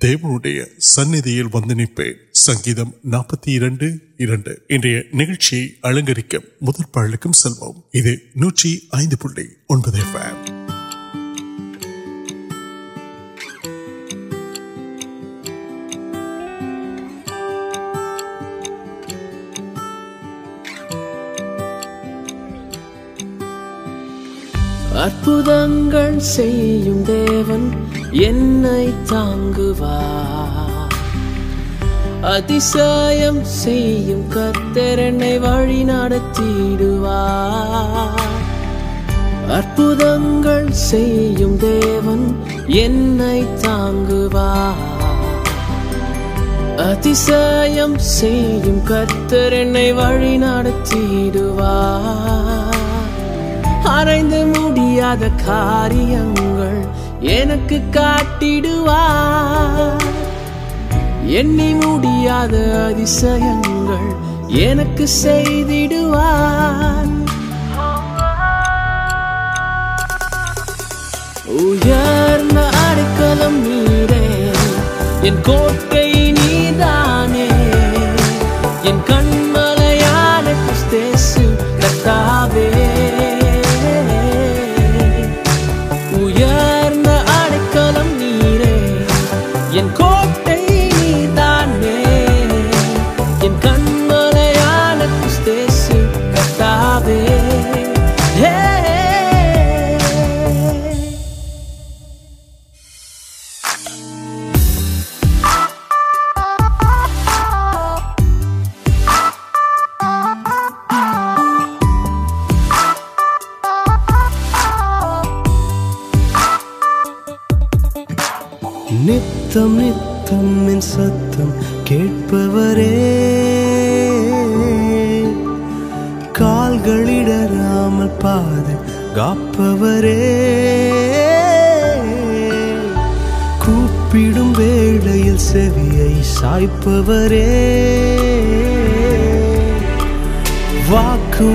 தேவனுடைய சந்நிதியில் வந்து நிற்பேன் சங்கீதம் நாற்பத்தி இரண்டு இரண்டு இன்றைய நிகழ்ச்சியை அற்புதங்கள் செய்யும் தேவன் என்னை தாங்குவார் அதிசாயம் செய்யும் கத்தர் என்னை வழி நடத்திடுவார் அற்புதங்கள் செய்யும் தேவன் என்னை தாங்குவார் அதிசாயம் செய்யும் கத்தர் என்னை வழி நடத்திடுவார் மறைந்து முடியாத காரியங்கள் எனக்கு காட்டிடுவா எண்ணி முடியாத அதிசயங்கள் எனக்கு செய்திடுவான் உயர்ந்த அடிக்கலம் நீரே என் கோட்டை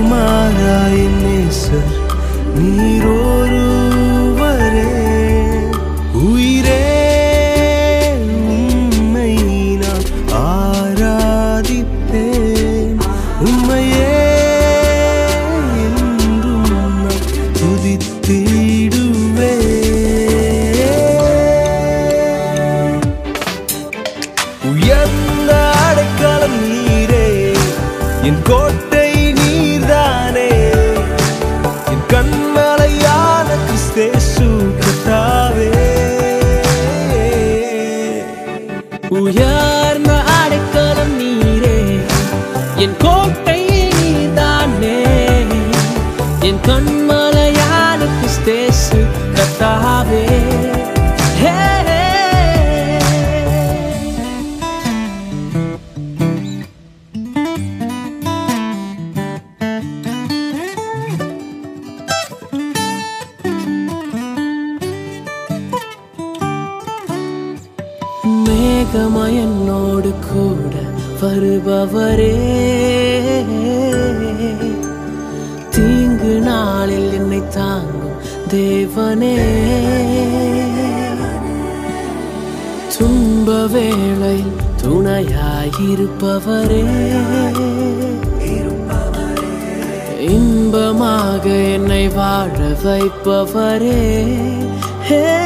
مار سر ویرو رو میگ تر پوائیں پھر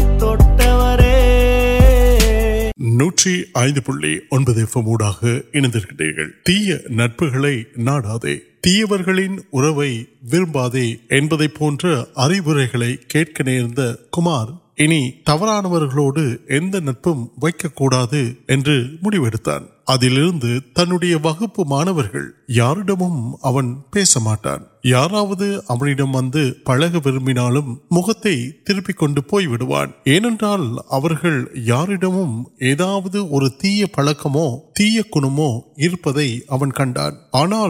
நூற்றி ஐந்து புள்ளி ஒன்பது எஃப்எம் ஊடாக இணைந்திருக்கிறீர்கள் தீய நட்புகளை நாடாதே தீயவர்களின் உறவை விரும்பாதே ادل تنہی وغیر مانٹمٹان یار ہونیم ویپکان ایگل یار تی پڑکو تیمو کنان آنا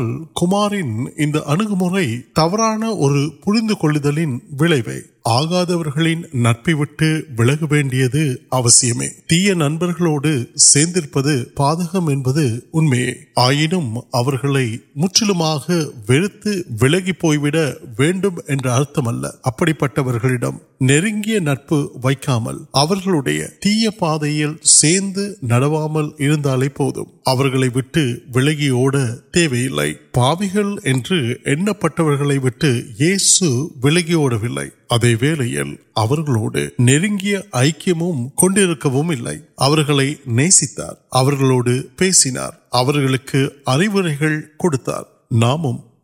ارے تبران اور پریندل ولو ஆகாதவர்களின் நட்பை விட்டு விலக வேண்டியது அவசியமே தீய நண்பர்களோடு சேர்ந்திருப்பது பாதகம் என்பது உண்மையே ஆயினும் அவர்களை نیا ویسو و نیا نیسوڈ ارور کار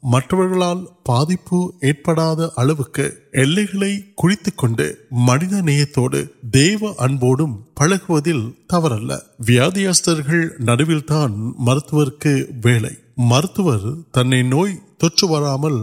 மற்றவர்களால் பாதிப்பு ஏற்படாத அளவுக்கு எல்லைகளை குறித்துக் கொண்டு மனித நேயத்தோடு தேவ அன்போடும் பழகுவதில் தவறல்ல வியாதியஸ்தர்கள் நடுவில் தான் மருத்துவருக்கு வேலை மருத்துவர் தன்னை நோய் தொற்று வராமல்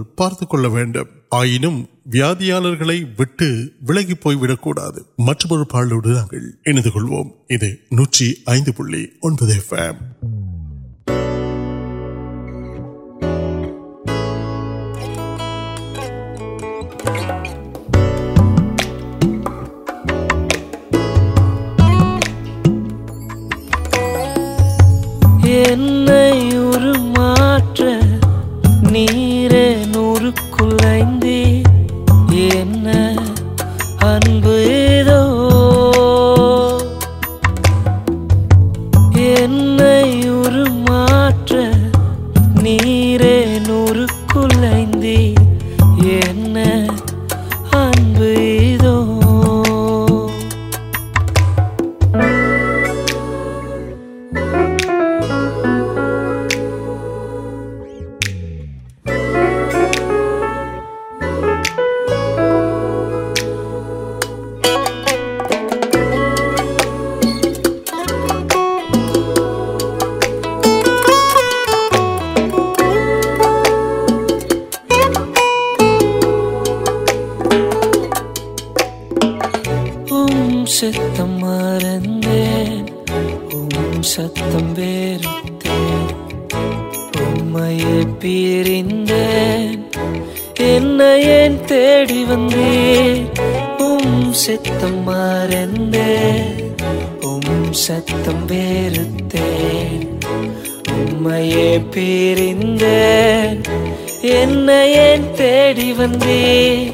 مار ستم پہ تیو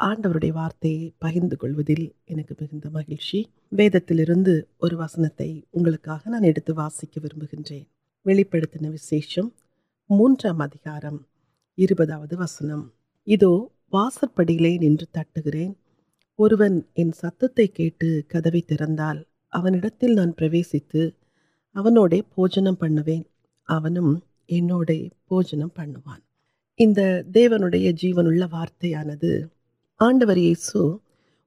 آڈو یا وارت پک مہرچ وید تردے اور وسنت اگلک نانے وسک وی پڑھنے وشیشم موکارم وسن واسپے نن تٹ گرن ستو تردا نان پروسی پوجن پہنوے پوجن پہ انتہان آڈوسو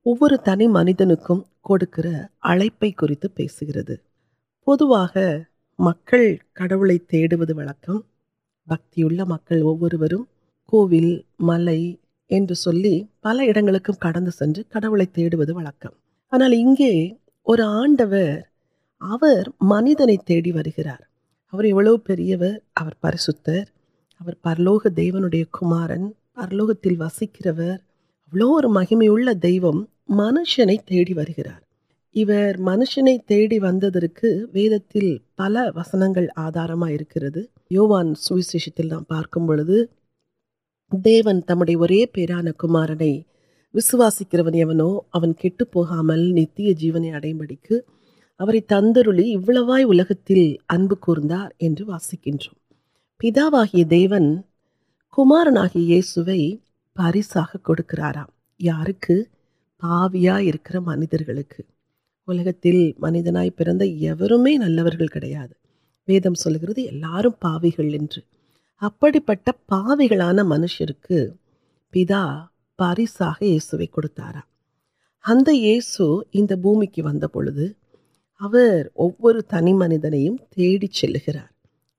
وہ تن منتکر اڑپر پہو کڑو بکتی مکمر کو مل پلک کڑ کڑوک آنا اور آڈر آر منی دے تیار پری پریشر پلوک دیوار پرلوکی وسکر مہم د مشیار منشن تیڑھی وندک وید تب پل وسنگ آدار ما کر رہے یو وان سوشل پارک بوسن تم ٹے پیریواسکرو کل ن جمک تندر عوہ اب وسکر پتایا دیون کمارنگ سا پریسا کا یق مل منت نائ پہ نلو کچھ پو گلے ابھی پہ پاو گان منشرک پیتا پریسا یہ سارمی کی ووہد تنی منتلار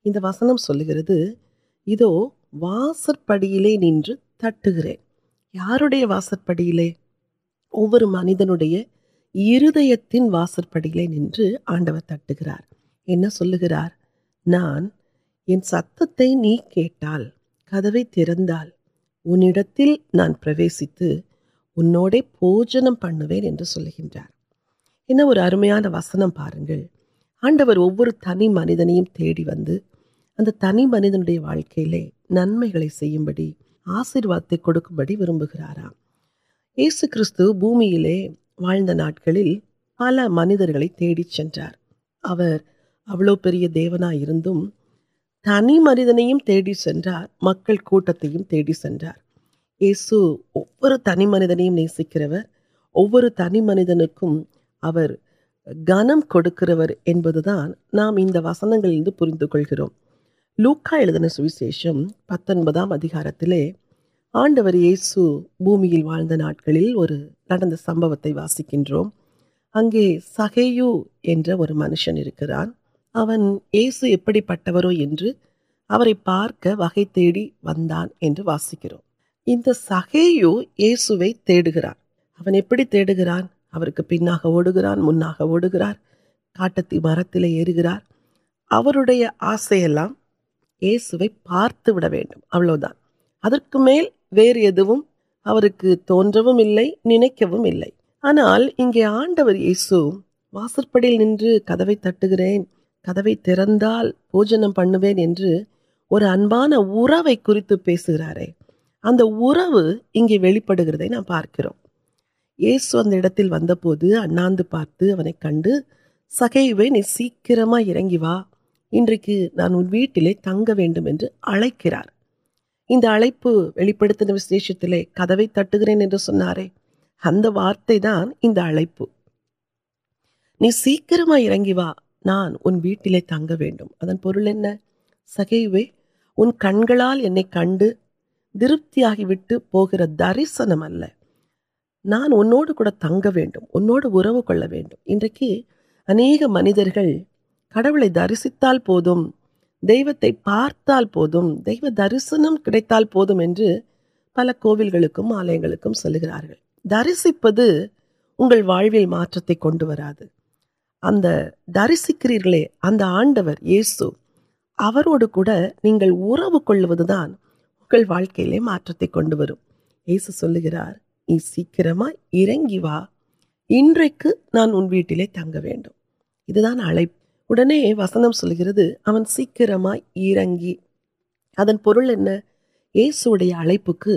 انسن سلک واس پڑے ن تٹ گے یارڈ واسپ وہ منتلے نی آڈر تٹ گرار نان یہ ستال کدو تردال انوسیت انجن پڑویں انہیں اور ارمان وسن پاڈر وہ تنی منت ونی منتلے نمک بڑی آشرواد کو بڑی ورب گرار یسو کھوند ناٹک پل منچارے تنی مرد مٹتار یہ سو تنی مرد نیم نکر وہ تنی منتر کنم کور وسنگ لوکا سوشیشم پتنتی آڈر یہ سو بومی ناٹک اور سب کہے منشن کر سہو یہ سی گرانپی تی گران کے پینا اوگران منہر کا مرتبار آسمان یہ سو پارتم عدو تون نم آنا آڈر یہ سوپل نن کدی تٹ گرن کدن پڑوان ارتی گار ابو انگے وی پڑ پارک یس پوا پارت کن سکو سیگ ان کے نان ویٹل تنگ اڑکر انہی پڑھشت کدی تٹ گریں اتنا وارت نہیں سیقرم انگیوا نان انٹل تنگ سکو ان کنگال انپتی درسن نان اہوڑک تنگ ان کڑ درستا دین پارت درسن کال پل کو آلیہ سلکر درسپیٹ اگر درسکری آڈر یہ سوڑک اروک کلوکلے من ویسو سلکر نیقرم انگیوا نان انٹل تنگ ادا اڑ وسن سلکے سیکرم ارگی ادھر یہ سلپ کی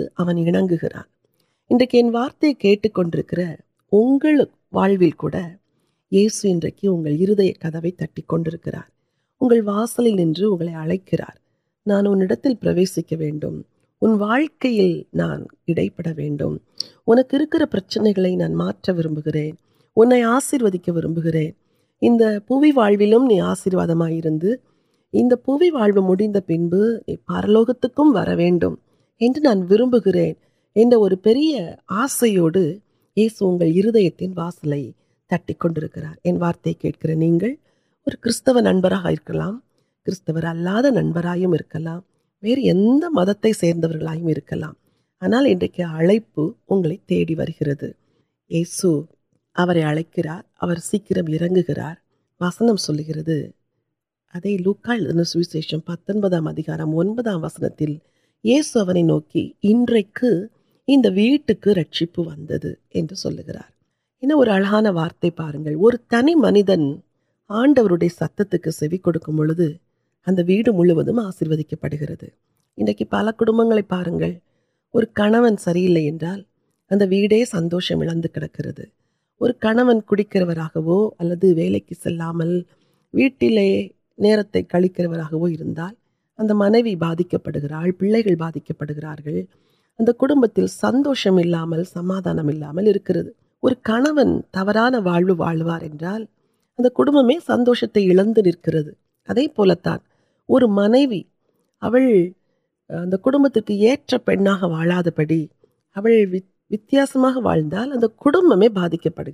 وارت کھیٹک وہن اڑکر نان ان پروسک ون واکل نان اڑپر پرچنے گئے نان وربک انہیں آشیوک وربکے ان پیو آشیواد پویو مر لوکت نان ویا آسو اگر ہر واسل تٹکار ان وارت کلر کنبرا کرنا انہوں یسو سیقرم انگرار وسنگ لوکا سوشم پتن وسنگ یہ سوکی اندر گاڑی اور اہان وارت پارنر تن منتن آڈو ستکم آشیوک پڑ گئے ان پلب پارن اور کنون سی اب ویڈ سندوشن کٹکر اور کنون کڑکروگ اللہ ولکام ویٹل نرتے کلکروال اگر منوی با پہ بات کر سندوشم سمادان اور کنون تبران واؤوار سندوشتے اک کر رہے اے پولی منویبت یہ وتسبمے بات پھر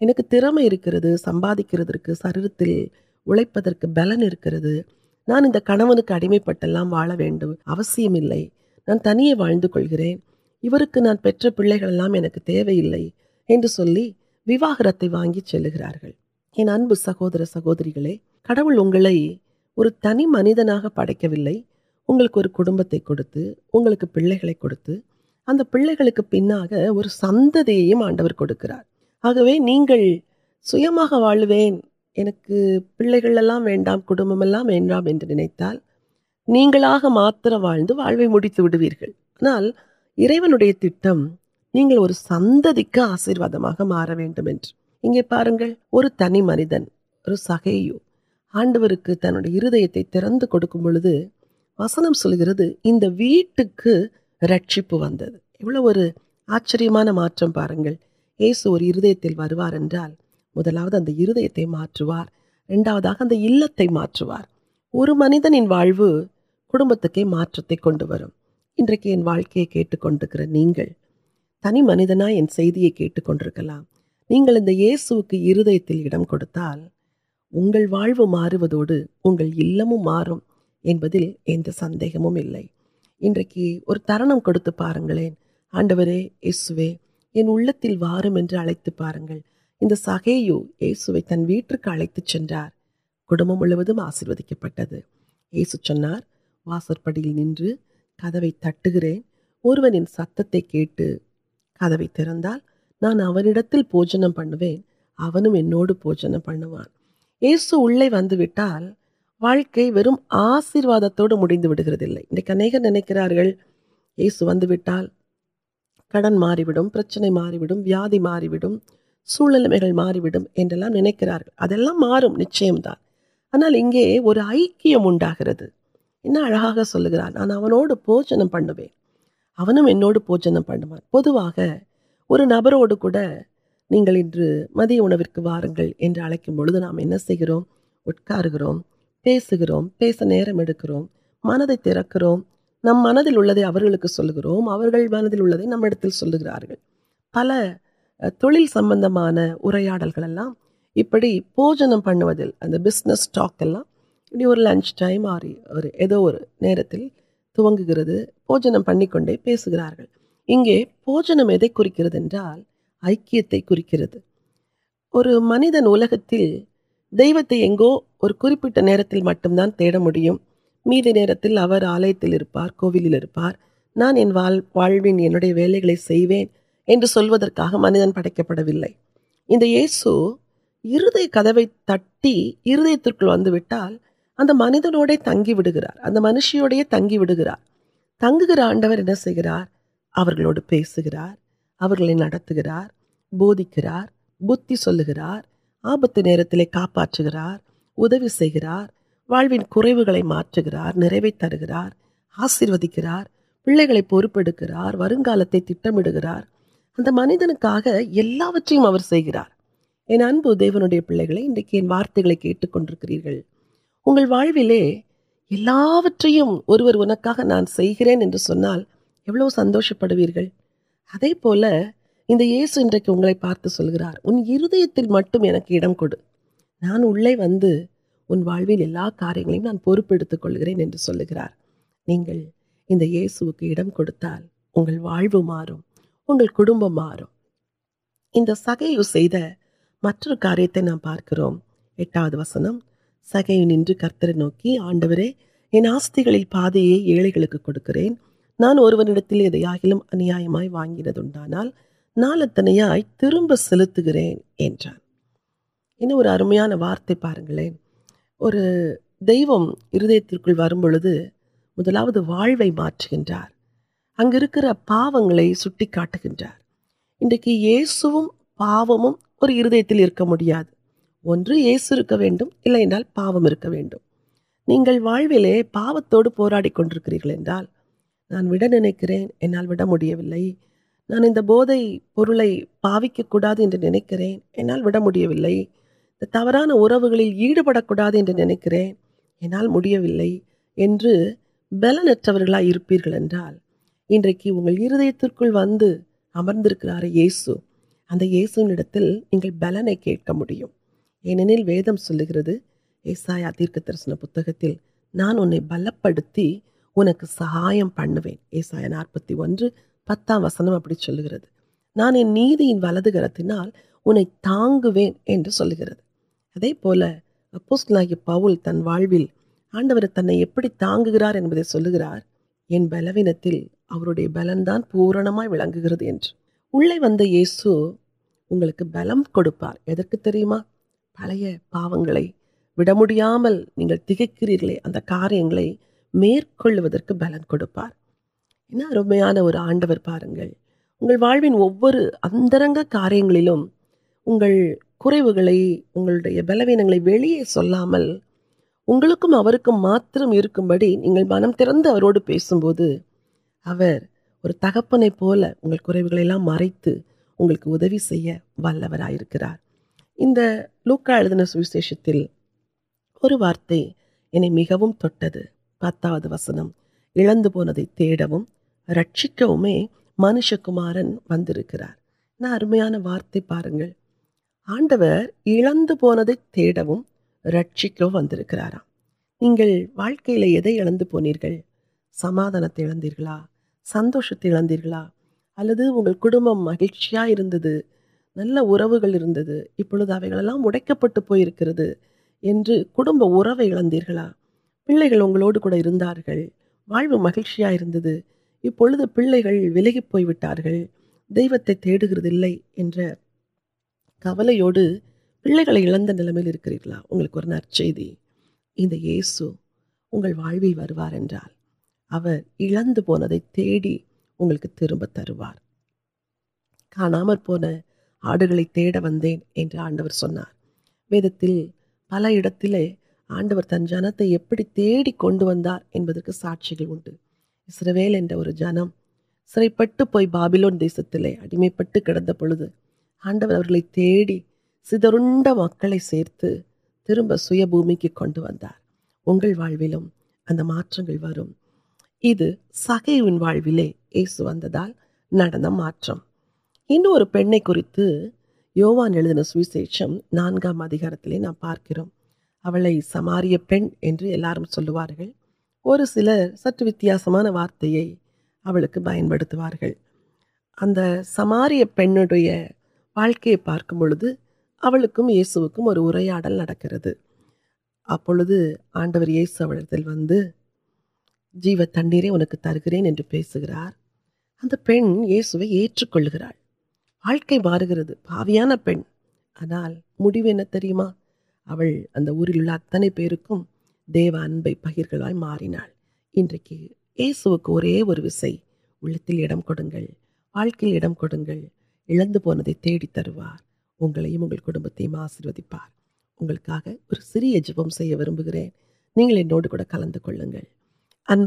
ن سما کر سرپرک نان ان کنونے کے اڑنے پاڑو نان تنیا واقع نان پہلے وواہر واغی چل گیا اب سہور سہورگ کڑو اور تنی منت نل ابکر کھوک پہ پہلے پینا اور سندی آڈر کو آگے نہیں پہلے وٹم وتر واڑتی آنا تم سند آشیواد مار ویم پاور منترو آڈو کی تنڈی ہردتے ترک وسن سلکر ایک ویٹک رکشر آچر پاس اور ہروار مدلا ہودوار رنڈوار اور منت نوبت کن وی واقع کنکر نہیں تنی من کنکل نہیں یہ سودال اگر وارم سند ان اور ترنم کار آڈو یسوے اناروں پا سو یہ سن ویٹار کڑب آشیوک پہ یہ سو چار واسپ نو کدی تٹ گرن ستائی تردا نانڈن پڑوین انوڑن پہ یہ سو و واقعے وشیواد ان کی نگر کڑ مچ واد ساری نا نچم دیں اور اکیمے انجن پڑھو پوچھنا پڑوان پہ اور نبروڑکور نہیں مد اروک وار سوکار پیس گرم منت ترک نم منگو منت نکل سل گل تمندا پوجن پنوس ٹاکر لنچ ٹائم آ رہی اور ادو نوگن پڑک گوجنک اور منت نلک دےوتے اگرپٹ نکل مٹم دن تیم میری نیو آلیہ کول گئے سو منت پڑے انسو ہرد کدو تٹی ونی تنگ منشیوڑے تنگ ویگرار تنگ گر آڈر عوام پیس گرار برار بت گرار آپت نراٹ گردار ولون کھائی گروت تر گرآر پہ تر منجکا ان پہ وارتگل اگر ولولی اور نان سال ایو سندوش پڑوپل انس ان پارتکار مٹھے ان کو نان وی ولوین یلا کارپیے نہیں یہ سو کال وار کٹبر کاریہ نام پارک وسن سگی نن کھی آڈو ان آستان اُنیام واگردان نال ترب سلے انہیں اور ارمیا وارت پا اور دوی تربیت مدلوت ونکر پاس کا پام ہر کرام نہیں پات پوری کنک نان نال ملے نان برکا ہے نکلکر اینا تروکی یو پڑکا یے نکلکر یہ بلپر وہ وی امریکہ یہ سوسو کم ویدم سلکر یہ سائ تیرن پتہ نان ان بل پڑی ان کو سہام پہنوین یہ سائ نتی پتام وسن ابھی چل گئے نان ولدھا انہیں تاغن اے پولیس پودل تنڈر تن تا گرار سل گرار ان بلوینتی بلن دان پورنم ویسو اگلے بلن کڑپارت پہ پاگل تک کر اور آڈر پہلے انگلن وہ کارکریا بلوین ویم تردو پیسوں بوجھ تک مرتبہ اگلے ادو وق کرش وارت انہیں مٹا وسنگ اعدا رک منش کمار ونکر نہ وارت پہ آڈر یہ رکشی ونکر نہیں واڑک یعنی اب سمادانتے سندوشت الو مہیچیا نل ارو گل اب پوکے کٹم اروندا پلے گور مہیچیا ابھی پھر ولگار دین کبلوڑ پہ نمل اگی یہ وار پونا تیل کو تربت تروار کا ود تب پلتی آڈر تن جنکار اندر ساچ اسرول جنم سر پی بابل دیس تے اڑ میں پڑد پوسے ہندو تی سر مجھے سرب سی بومی کی کن وغیرہ واولیم انریت یووان سویشیشن نانکام تی نام پارکر او سمار پینوار اور سر سر وتسمان وارت یا پھر اگر سمار پینک پارک بوسکر یہ سویا آڈر یہ سب وی جی تنر ان کو ترکن اب پینسوٹ واقع پاویان پین آنا ورت پیمنٹ دیو اب پہرا یسوک وہی تروار اگلبت آشیرواروںکہ اور سپم سی وب گرن نہیں کلک کلب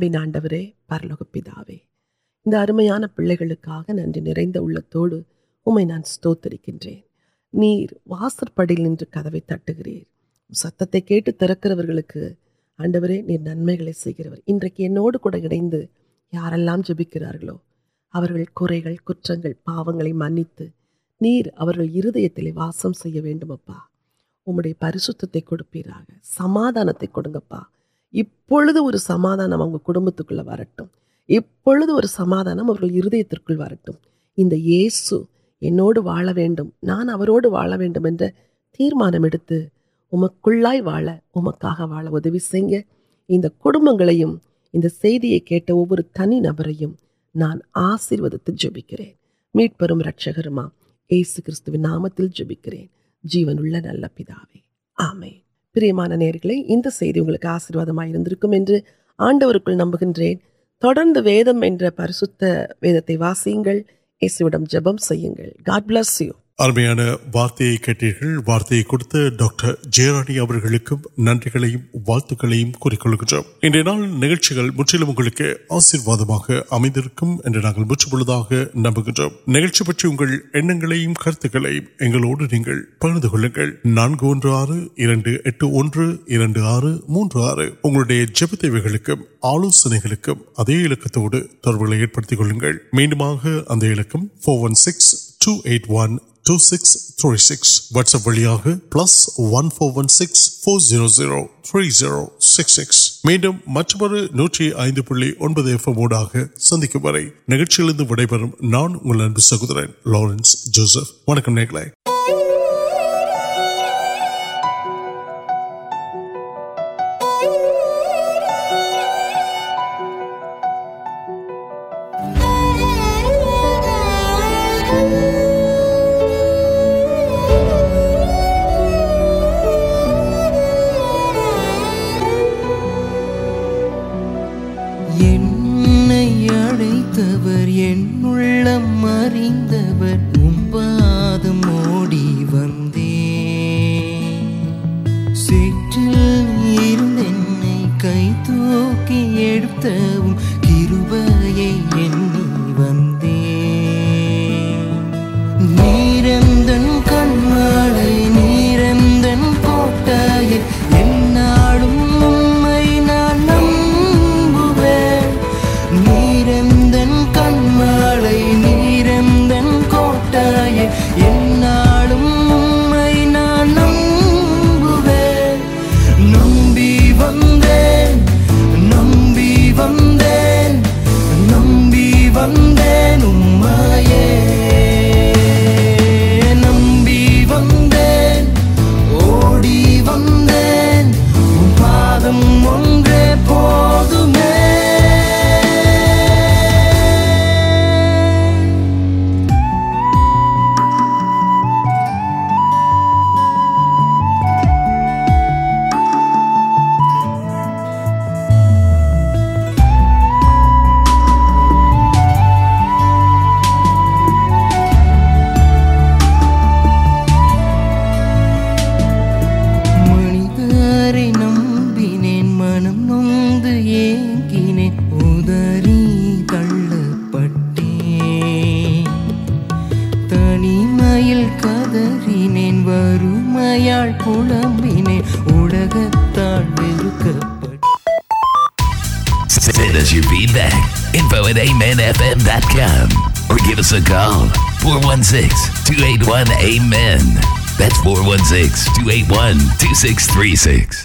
نرلک پیتو ایک ارمیاں پہلے گلک نن نوت اموتھن نہیں واسپڑ ستکرو گا آنڈر نمک ان یار جبکرو پاگ منت واسمپ وہ پریشر سمادانت کھوگپا اور سمادان اگر کٹبت کو وارٹ اب سماان ہر وارٹو نانو تیرمان ام کو واڑ امکا واڑ ادو سیگ انٹور تنی نبر نان آشیو جبکہ میٹر رشکرم استع نام جبکر جیون نل پے آمیں نیو آشیو آڈو نمبر ویدم پریشت وید واسل اسپیل یو وارت ڈاک ننگرواد امداد نمبر پک آر جب آلو media two six three six WhatsApp வழியாக plus one four one six four zero zero three zero six six மீண்டும் மற்றொரு நூற்றி ஐந்து புள்ளி ஒன்பது எஃப் ஊடாக சந்திக்கும் வரை நிகழ்ச்சியிலிருந்து விடைபெறும் நான் உங்கள் அன்பு சகோதரன் லாரன்ஸ் ஜோசப் வணக்கம் நேர்களே அறிந்தவர் Amen. That's 416 281 2636.